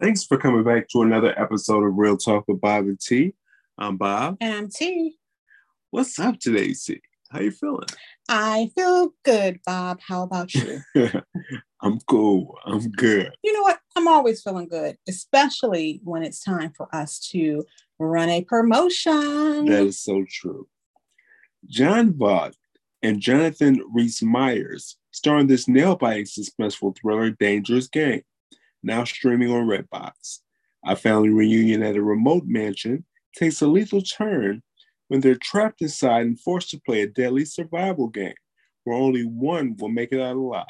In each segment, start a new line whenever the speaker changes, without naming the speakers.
Thanks for coming back to another episode of Real Talk with Bob and T. I'm Bob.
And I'm T.
What's up today, T? How you feeling?
I feel good, Bob. How about you?
I'm cool. I'm good.
You know what? I'm always feeling good, especially when it's time for us to run a promotion.
That is so true. Jon Voight and Jonathan Rhys Meyers star in this nail-biting suspenseful thriller, Dangerous Game, now streaming on Redbox. A family reunion at a remote mansion takes a lethal turn when they're trapped inside and forced to play a deadly survival game where only one will make it out alive.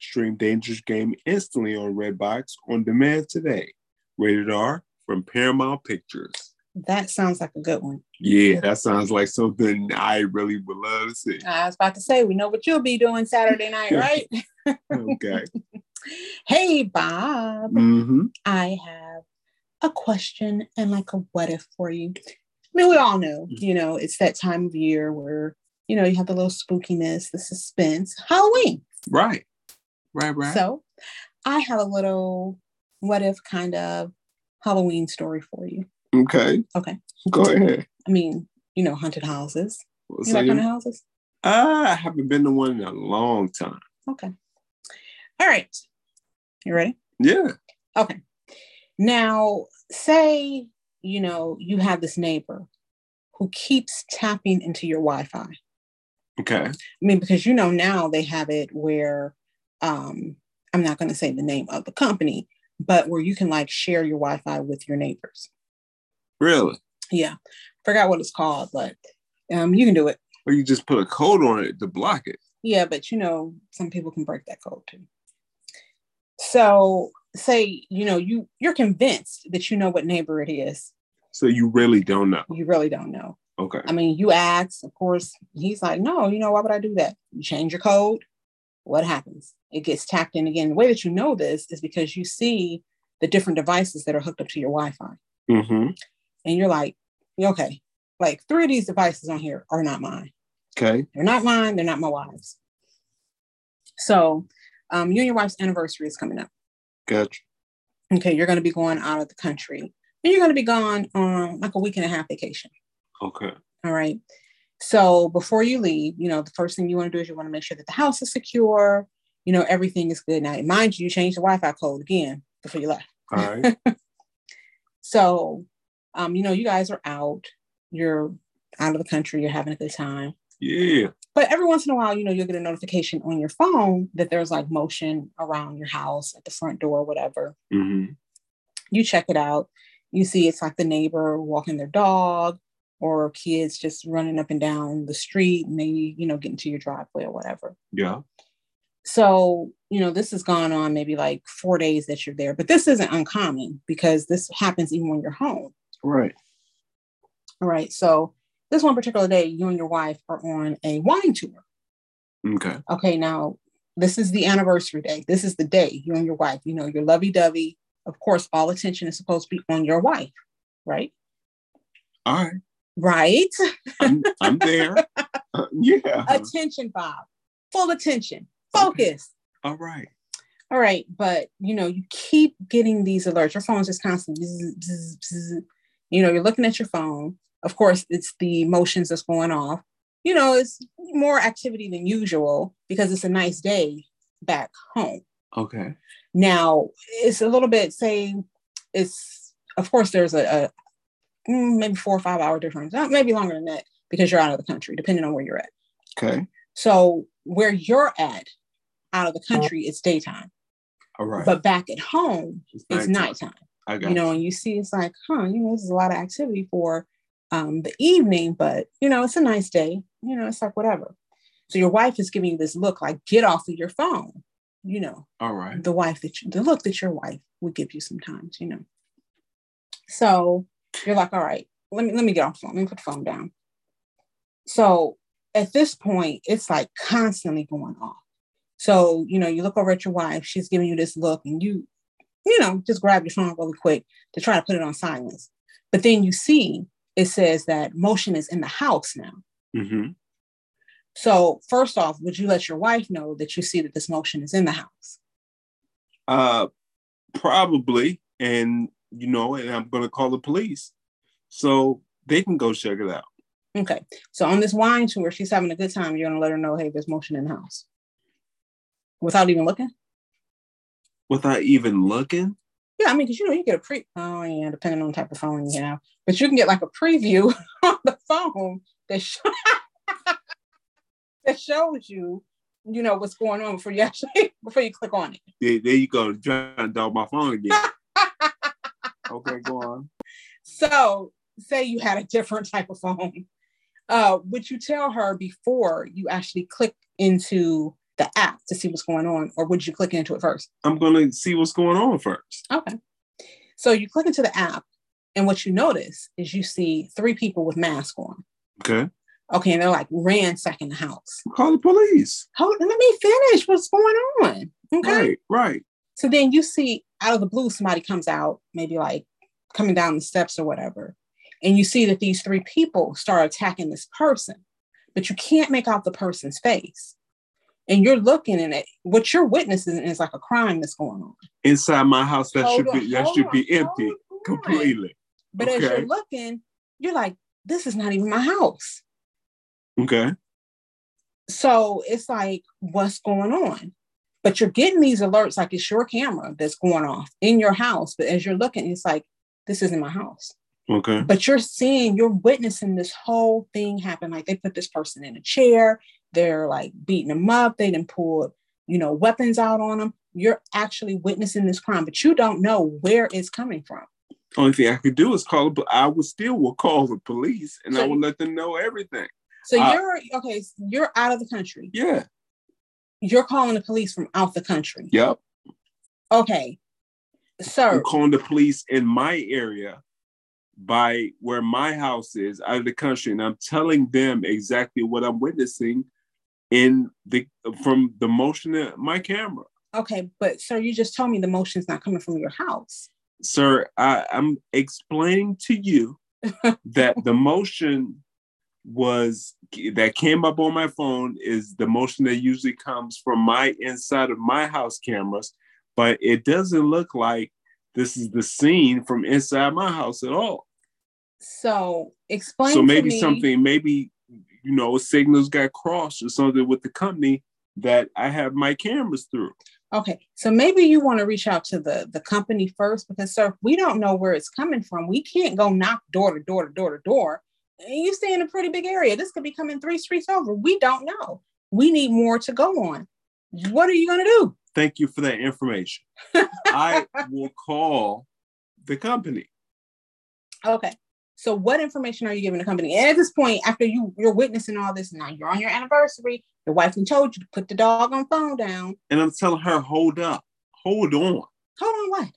Stream Dangerous Game instantly on Redbox on demand today. Rated R from Paramount Pictures.
That sounds like a good one.
Yeah, that sounds like something I really would love to see.
I was about to say, we know what you'll be doing Saturday night, right?
okay.
Hey, Bob.
Mm-hmm.
I have a question and like a what if for you. I mean, we all know, you know, it's that time of year where, you know, you have the little spookiness, the suspense, Halloween.
Right. Right, right.
So I have a little what if kind of Halloween story for you.
Okay.
Okay.
Go ahead.
I mean, you know, haunted houses.
What's
You like haunted houses?
I haven't been to one in a long time.
Okay. All right. You ready?
Yeah.
Okay. Now, say, you know, you have this neighbor who keeps tapping into your Wi Fi.
Okay.
I mean, because you know, now they have it where um, I'm not going to say the name of the company, but where you can like share your Wi Fi with your neighbors.
Really?
Yeah. Forgot what it's called, but um, you can do it.
Or you just put a code on it to block it.
Yeah, but you know, some people can break that code too. So say, you know, you you're convinced that you know what neighbor it is.
So you really don't know.
You really don't know.
Okay.
I mean, you ask, of course, he's like, no, you know, why would I do that? You change your code. What happens? It gets tapped in again. The way that you know this is because you see the different devices that are hooked up to your Wi-Fi.
Mm-hmm.
And you're like, okay, like three of these devices on here are not mine.
Okay.
They're not mine, they're not my wife's. So um, you and your wife's anniversary is coming up.
Gotcha.
Okay, you're gonna be going out of the country. And you're gonna be gone on like a week and a half vacation.
Okay.
All right. So before you leave, you know, the first thing you want to do is you want to make sure that the house is secure, you know, everything is good. Now, mind you, you change the Wi-Fi code again before you left.
All right.
So, um, you know, you guys are out, you're out of the country, you're having a good time.
Yeah.
But every once in a while, you know, you'll get a notification on your phone that there's like motion around your house at the front door, whatever.
Mm-hmm.
You check it out. You see it's like the neighbor walking their dog or kids just running up and down the street, maybe, you know, getting to your driveway or whatever.
Yeah.
So, you know, this has gone on maybe like four days that you're there, but this isn't uncommon because this happens even when you're home.
Right.
All right. So, this one particular day, you and your wife are on a wine tour.
Okay.
Okay. Now, this is the anniversary day. This is the day you and your wife, you know, you're lovey dovey. Of course, all attention is supposed to be on your wife, right?
All right.
Right.
I'm, I'm there. Uh, yeah.
attention, Bob. Full attention. Focus.
All right.
All right, but you know, you keep getting these alerts. Your phone's just constantly, bzz, bzz, bzz. you know, you're looking at your phone. Of course, it's the motions that's going off. You know, it's more activity than usual because it's a nice day back home.
Okay.
Now, it's a little bit, say, it's, of course, there's a, a mm, maybe four or five hour difference, maybe longer than that because you're out of the country, depending on where you're at.
Okay.
So, where you're at out of the country, it's daytime,
All right.
but back at home,
it's
it's nighttime.
I got
you know, and you see it's like, huh, you know, this is a lot of activity for um, the evening, but you know, it's a nice day. You know, it's like whatever. So your wife is giving you this look like, get off of your phone. You know,
All right.
the wife that you, the look that your wife would give you sometimes. You know. So you're like, all right, let me let me get off the phone. Let me put the phone down. So at this point, it's like constantly going off. So you know, you look over at your wife. She's giving you this look, and you you know, just grab your phone really quick to try to put it on silence. But then you see it says that motion is in the house now.
Mm-hmm.
So first off, would you let your wife know that you see that this motion is in the house?
Uh, probably. and you know, and I'm gonna call the police. So they can go check it out.
Okay. So on this wine tour, she's having a good time. You're gonna let her know, hey, there's motion in the house. Without even looking?
Without even looking?
Yeah, I mean, because you know, you get a pre oh yeah, depending on the type of phone you have. But you can get like a preview on the phone that, sh- that shows you, you know, what's going on before you actually before you click on it.
There, there you go, trying to dog my phone again. okay, go on.
So say you had a different type of phone. Uh, would you tell her before you actually click into the app to see what's going on, or would you click into it first?
I'm gonna see what's going on first.
Okay. So you click into the app, and what you notice is you see three people with masks on.
Okay.
Okay, and they're like ransacking the house.
Call the police.
Hold, let me finish. What's going on? Okay.
Right, right.
So then you see out of the blue, somebody comes out, maybe like coming down the steps or whatever, and you see that these three people start attacking this person, but you can't make out the person's face. And you're looking at it, what you're witnessing is like a crime that's going on.
Inside my house, that
Hold
should
on,
be that should
on,
be empty completely.
But as you're looking, you're like, this is not even my house.
Okay.
So it's like, what's going on? But you're getting these alerts like it's your camera that's going off in your house. But as you're looking, it's like, this isn't my house.
Okay.
But you're seeing, you're witnessing this whole thing happen. Like they put this person in a chair, they're like beating them up, they didn't pull, you know, weapons out on them. You're actually witnessing this crime, but you don't know where it's coming from.
Only thing I could do is call, but I would still will call the police and I will let them know everything.
So
Uh,
you're okay, so you're out of the country.
Yeah.
You're calling the police from out the country.
Yep.
Okay. So
I'm calling the police in my area by where my house is out of the country, and I'm telling them exactly what I'm witnessing in the from the motion of my camera.
okay, but sir, you just told me the motion's not coming from your house.
Sir, I, I'm explaining to you that the motion was that came up on my phone is the motion that usually comes from my inside of my house cameras, but it doesn't look like this is the scene from inside my house at all.
So explain
so maybe
me,
something, maybe you know, signals got crossed or something with the company that I have my cameras through.
Okay, so maybe you want to reach out to the the company first because, sir, we don't know where it's coming from. We can't go knock door to door to door to door. And you stay in a pretty big area. This could be coming three streets over. We don't know. We need more to go on. What are you going to do?
Thank you for that information. I will call the company.
Okay. So what information are you giving the company? And at this point, after you you're witnessing all this, now you're on your anniversary. Your wife done told you to put the dog on phone down.
And I'm telling her, hold up, hold on.
Hold on, what?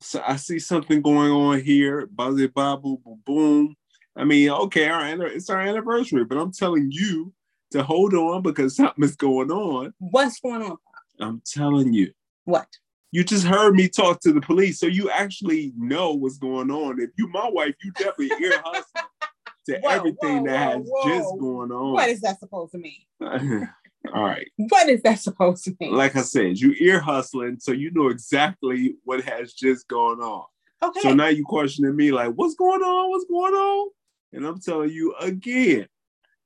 So I see something going on here, buzzy babu boom boom. I mean, okay, our, it's our anniversary, but I'm telling you to hold on because something is going on.
What's going on?
I'm telling you.
What?
You just heard me talk to the police, so you actually know what's going on. If you my wife, you definitely ear hustling to
Whoa,
everything
whoa,
that has
whoa,
just going on.
What is that supposed to mean?
All right.
What is that supposed to mean?
Like I said, you ear hustling, so you know exactly what has just gone on.
okay.
So now you questioning me like, what's going on? What's going on? And I'm telling you again,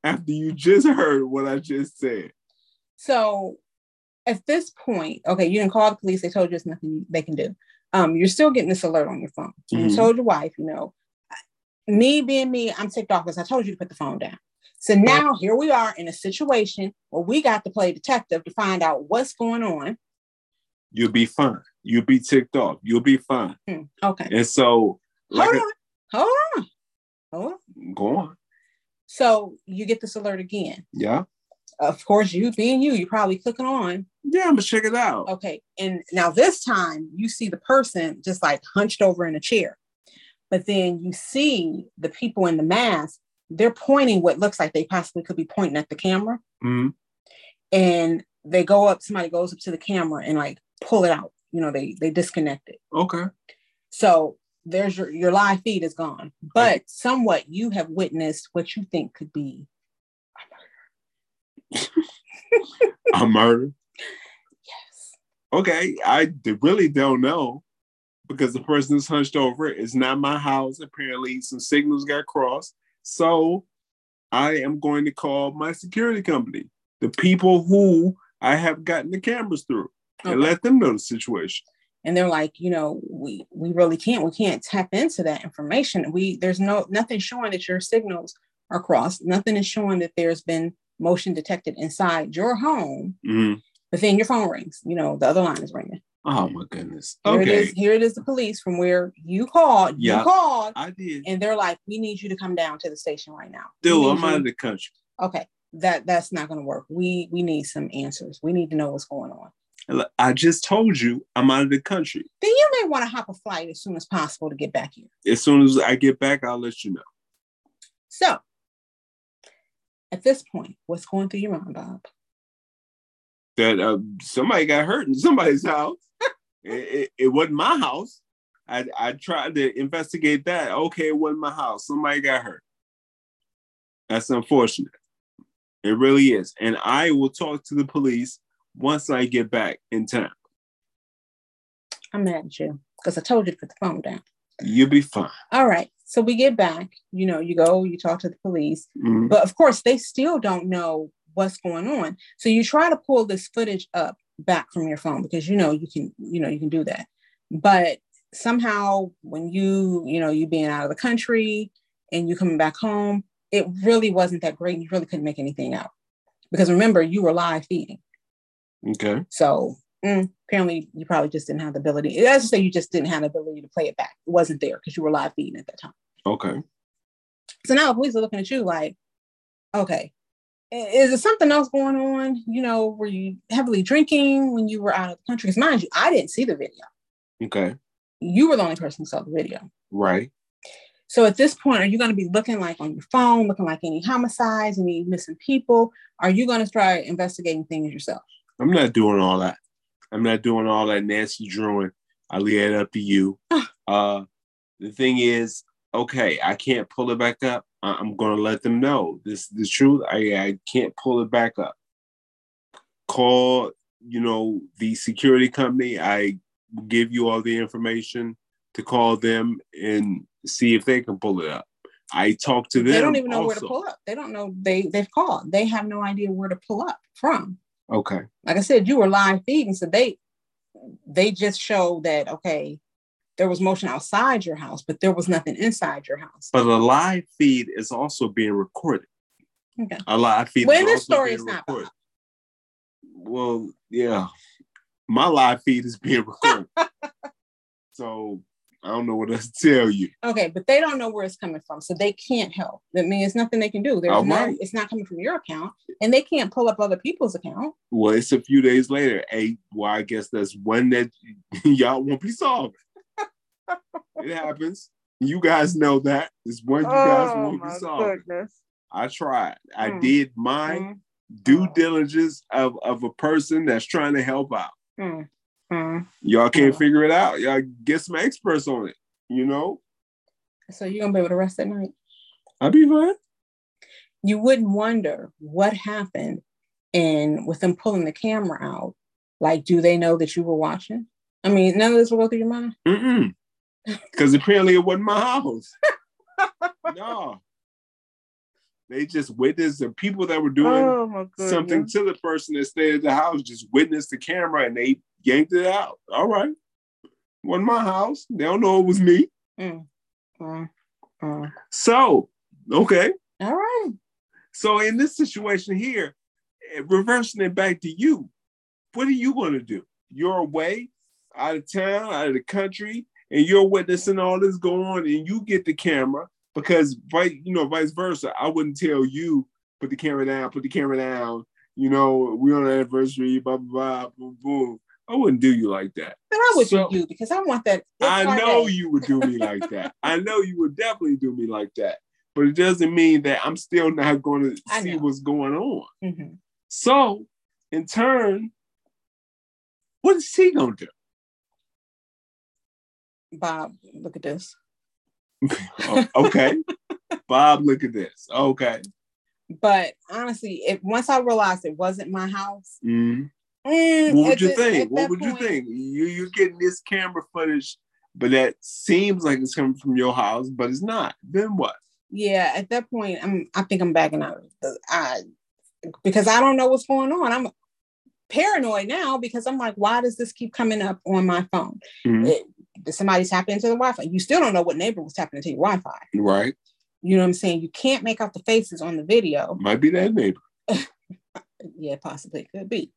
after you just heard what I just said.
So at this point, okay, you didn't call the police. They told you there's nothing they can do. Um, you're still getting this alert on your phone.
Mhm.
You told your wife, you know, me being me, I'm ticked off because I told you to put the phone down. So now here we are in a situation where we got to play detective to find out what's going on.
You'll be fine. You'll be ticked off. You'll be fine.
Hmm, okay.
And so, like,
hold on. Hold on. Hold on.
go on.
So you get this alert again.
Yeah.
Of course, you being you, you're probably clicking on.
Yeah, I'm gonna check it out.
Okay. And now this time you see the person just like hunched over in a chair. But then you see the people in the mask, they're pointing what looks like they possibly could be pointing at the camera.
Mhm.
And they go up, somebody goes up to the camera and like pull it out. You know, they they disconnect it.
Okay.
So there's your your live feed is gone. But somewhat you have witnessed what you think could be
A murder.
yes.
Okay. I really don't know. because the person is hunched over. It's not my house. Apparently, some signals got crossed. So I am going to call my security company, the people who I have gotten the cameras through, okay. and let them know the situation.
And they're like, you know, we we really can't. We can't tap into that information. We there's no nothing showing that your signals are crossed. Nothing is showing that there's been motion detected inside your home. Mm-hmm. But then your phone rings. You know, the other line is ringing.
Oh my goodness.
Here okay. it is. Here it is. The police from where you called.
Yeah,
you called.
I did.
And they're like, "We need you to come down to the station right now."
Dude, I'm out of the country.
Okay, that that's not going to work. We we need some answers. We need to know what's going on.
I just told you I'm out of the country.
Then you may want to hop a flight as soon as possible to get back here.
As soon as I get back, I'll let you know.
So, at this point, what's going through your mind, Bob?
That uh, somebody got hurt in somebody's house it, it, it, wasn't my house. I, I tried to investigate that. Okay, it wasn't my house. Somebody got hurt. That's unfortunate. It really is. And I will talk to the police once I get back in town.
I'm mad at you because I told you to put the phone down.
You'll be fine.
All right. So we get back, you know, you go, you talk to the police, mm-hmm. but of course, they still don't know what's going on. So you try to pull this footage up back from your phone because you know you can you know you can do that. But somehow when you you know you being out of the country and you coming back home it really wasn't that great. You really couldn't make anything out because remember you were live feeding.
Okay.
So mm, apparently you probably just didn't have the ability that's to say you just didn't have the ability to play it back it wasn't there because you were live feeding at that time
okay
so now police are looking at you like okay is there something else going on? You know, were you heavily drinking when you were out of the country? Because mind you, I didn't see the video.
Okay.
You were the only person who saw the video.
Right.
So at this point, are you going to be looking like on your phone, looking like any homicides, any missing people? Are you going to try investigating things yourself?
I'm not doing all that. I'm not doing all that Nancy drawing. I leave it up to you. uh, the thing is, okay, I can't pull it back up. I'm going to let them know this the truth. I, I can't pull it back up. Call, you know, the security company. I give you all the information to call them and see if they can pull it up. I talk to them.
They don't even know also. where to pull up. They don't know they they've called. They have no idea where to pull up from.
Okay.
Like I said, you were live feeding, so they they just show that okay, there was motion outside your house, but there was nothing inside your house.
But a live feed is also being recorded.
Okay.
A live feed.
When this story is not. Recorded.
Well, yeah, my live feed is being recorded. so I don't know what else to tell you.
Okay, but they don't know where it's coming from, so they can't help. I mean, it's nothing they can do. There's All no, right. it's not coming from your account, and they can't pull up other people's account.
Well, it's a few days later. Hey, well, I guess that's one that y'all won't be solving it happens. You guys know that. It's one you guys oh, won't be solving. Goodness. I tried. I mm. did my mm. due diligence of, of a person that's trying to help out. Mm. Mm-hmm. Y'all can't figure it out. Y'all get some experts on it, you know?
So you're gonna be able to rest at night?
I'll be fine.
You wouldn't wonder what happened and with them pulling the camera out. Like, do they know that you were watching? I mean, none of this will go through your mind.
Mm-mm. Because apparently it wasn't my house. no. They just witnessed the people that were doing oh something to the person that stayed at the house, just witnessed the camera and they yanked it out. All right. Wasn't my house. They don't know it was me. Mm. Mm. Mm. So, okay.
All right.
So in this situation here, eh, reversing it back to you, what are you going to do? You're away out of town, out of the country and you're witnessing all this going on and you get the camera because right, you know, vice versa. I wouldn't tell you put the camera down, put the camera down. You know, we're on an anniversary, blah blah blah, boom boom. I wouldn't do you like that.
But I would so, do you because I want that.
I know you would do me like that. I know you would definitely do me like that. But it doesn't mean that I'm still not going to see what's going on. Mm-hmm. So, in turn, what is he gonna do?
Bob, look at this.
Oh, okay. Bob, look at this. Okay.
But honestly, if once I realized it wasn't my house,
mm-hmm. mm, what would you think? What would point, you think? You you're getting this camera footage but that seems like it's coming from your house, but it's not. Then what?
Yeah, at that point, I'm. I think I'm backing out. I because I don't know what's going on. I'm paranoid now because I'm like, why does this keep coming up on my phone? Mm-hmm. It, somebody tap into the Wi-Fi? You still don't know what neighbor was tapping into your Wi-Fi.
Right.
You know what I'm saying? You can't make out the faces on the video.
Might be that neighbor.
yeah, possibly it could be.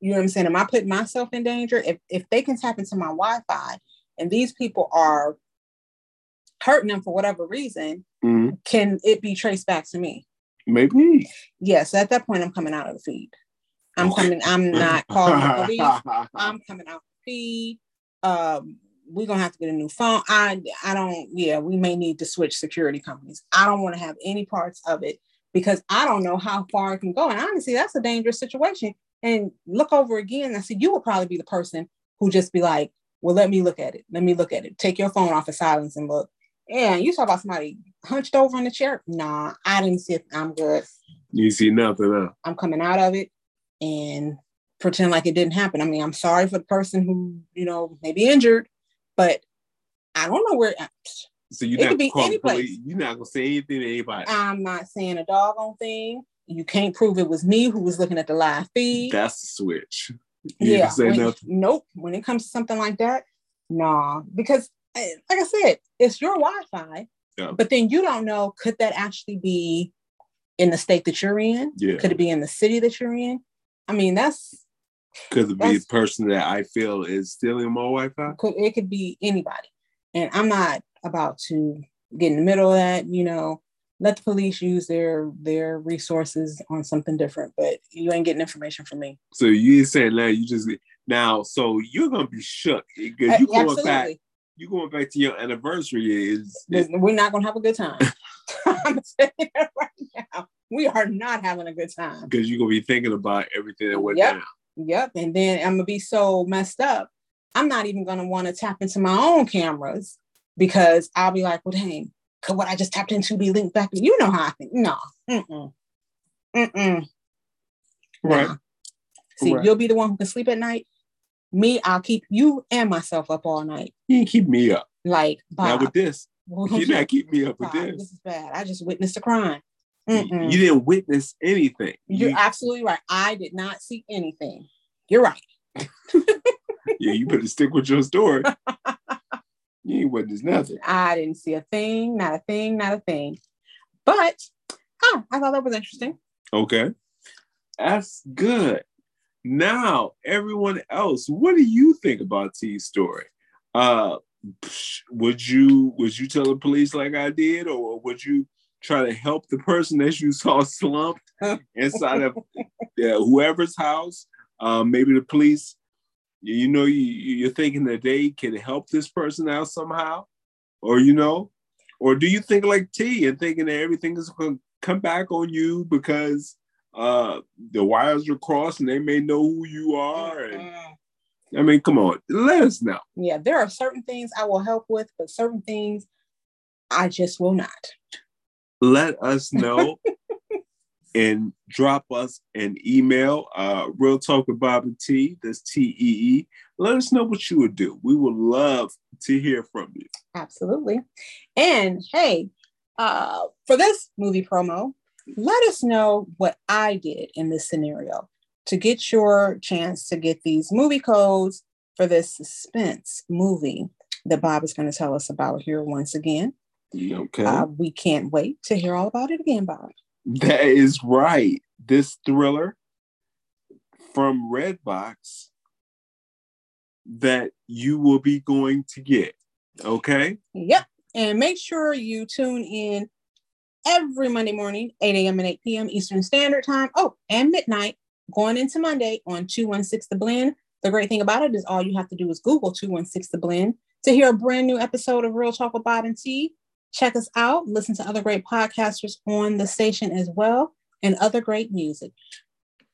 You know what I'm saying? Am I putting myself in danger? If if they can tap into my Wi-Fi and these people are hurting them for whatever reason, mm-hmm. can it be traced back to me?
Maybe.
Yes, at that point I'm coming out of the feed. I'm coming, I'm not calling the police. I'm coming out the feed. Um, we're gonna have to get a new phone. I I don't, yeah, we may need to switch security companies. I don't want to have any parts of it because I don't know how far it can go. And honestly, that's a dangerous situation. And look over again. I see you would probably be the person who just be like, well, let me look at it. Let me look at it. Take your phone off of silence and look. And you talk about somebody hunched over in the chair. Nah, I didn't see it. I'm good.
You see nothing. Huh?
I'm coming out of it and pretend like it didn't happen. I mean, I'm sorry for the person who, you know, may be injured, but I don't know where.
So you're it not be any place. You're not gonna say anything to anybody.
I'm not saying a doggone thing. You can't prove it was me who was looking at the live feed.
That's the switch.
You yeah. When, nope. When it comes to something like that, nah. Because eh, like I said, it's your Wi-Fi. Yeah. But then you don't know, could that actually be in the state that you're in?
Yeah.
Could it be in the city that you're in? I mean, that's
could it be a person that I feel is stealing my Wi-Fi?
Could it could be anybody, and I'm not about to get in the middle of that. You know, let the police use their their resources on something different, but you ain't getting information from me.
So you saying now you just now, so you're gonna be shook because you going back. You going back to your anniversary is, is
we're not gonna have a good time. I'm saying right now we are not having a good time.
Because you're gonna be thinking about everything that went
yep.
down.
Yep. And then I'm gonna be so messed up. I'm not even gonna want to tap into my own cameras because I'll be like, well, dang, could what I just tapped into be linked back? You know how I think. No. Mm-mm. Mm-mm.
Right. Nah.
See, right. you'll be the one who can sleep at night. Me, I'll keep you and myself up all night.
You can keep me up.
Like
Bob. Not with this. you not keep me up Bob, with this.
This is bad. I just witnessed a crime.
Mm-mm. You didn't witness anything.
You're you, absolutely right. I did not see anything. You're right.
yeah, you better stick with your story. you ain't witnessed nothing.
I didn't see a thing, not a thing, not a thing. But oh, I thought that was interesting.
Okay. That's good. Now, everyone else, what do you think about T's story? Uh would you would you tell the police like I did, or would you try to help the person that you saw slumped inside of whoever's house. Um, maybe the police, you know, you, you're thinking that they can help this person out somehow, or you know, or do you think like T and thinking that everything is going to come back on you because uh, the wires are crossed and they may know who you are? And, I mean, come on, let us know.
Yeah, there are certain things I will help with, but certain things I just will not
let us know and drop us an email. Uh, Real Talk with Bob and T. That's T E E. Let us know what you would do. We would love to hear from you.
Absolutely. And hey, uh, for this movie promo, let us know what I did in this scenario to get your chance to get these movie codes for this suspense movie that Bob is going to tell us about here once again.
Okay.
Uh, we can't wait to hear all about it again, Bob.
That is right. This thriller from Redbox that you will be going to get. Okay.
Yep. And make sure you tune in every Monday morning, 8 a.m. and 8 p.m. Eastern Standard Time. Oh, and midnight going into Monday on 216 The Blend. The great thing about it is all you have to do is Google 216 The Blend to hear a brand new episode of Real Talk with Bob and T. Check us out. Listen to other great podcasters on the station as well and other great music.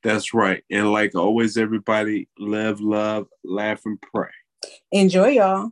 That's right. And like always, everybody, live, love, laugh, and pray.
Enjoy, y'all.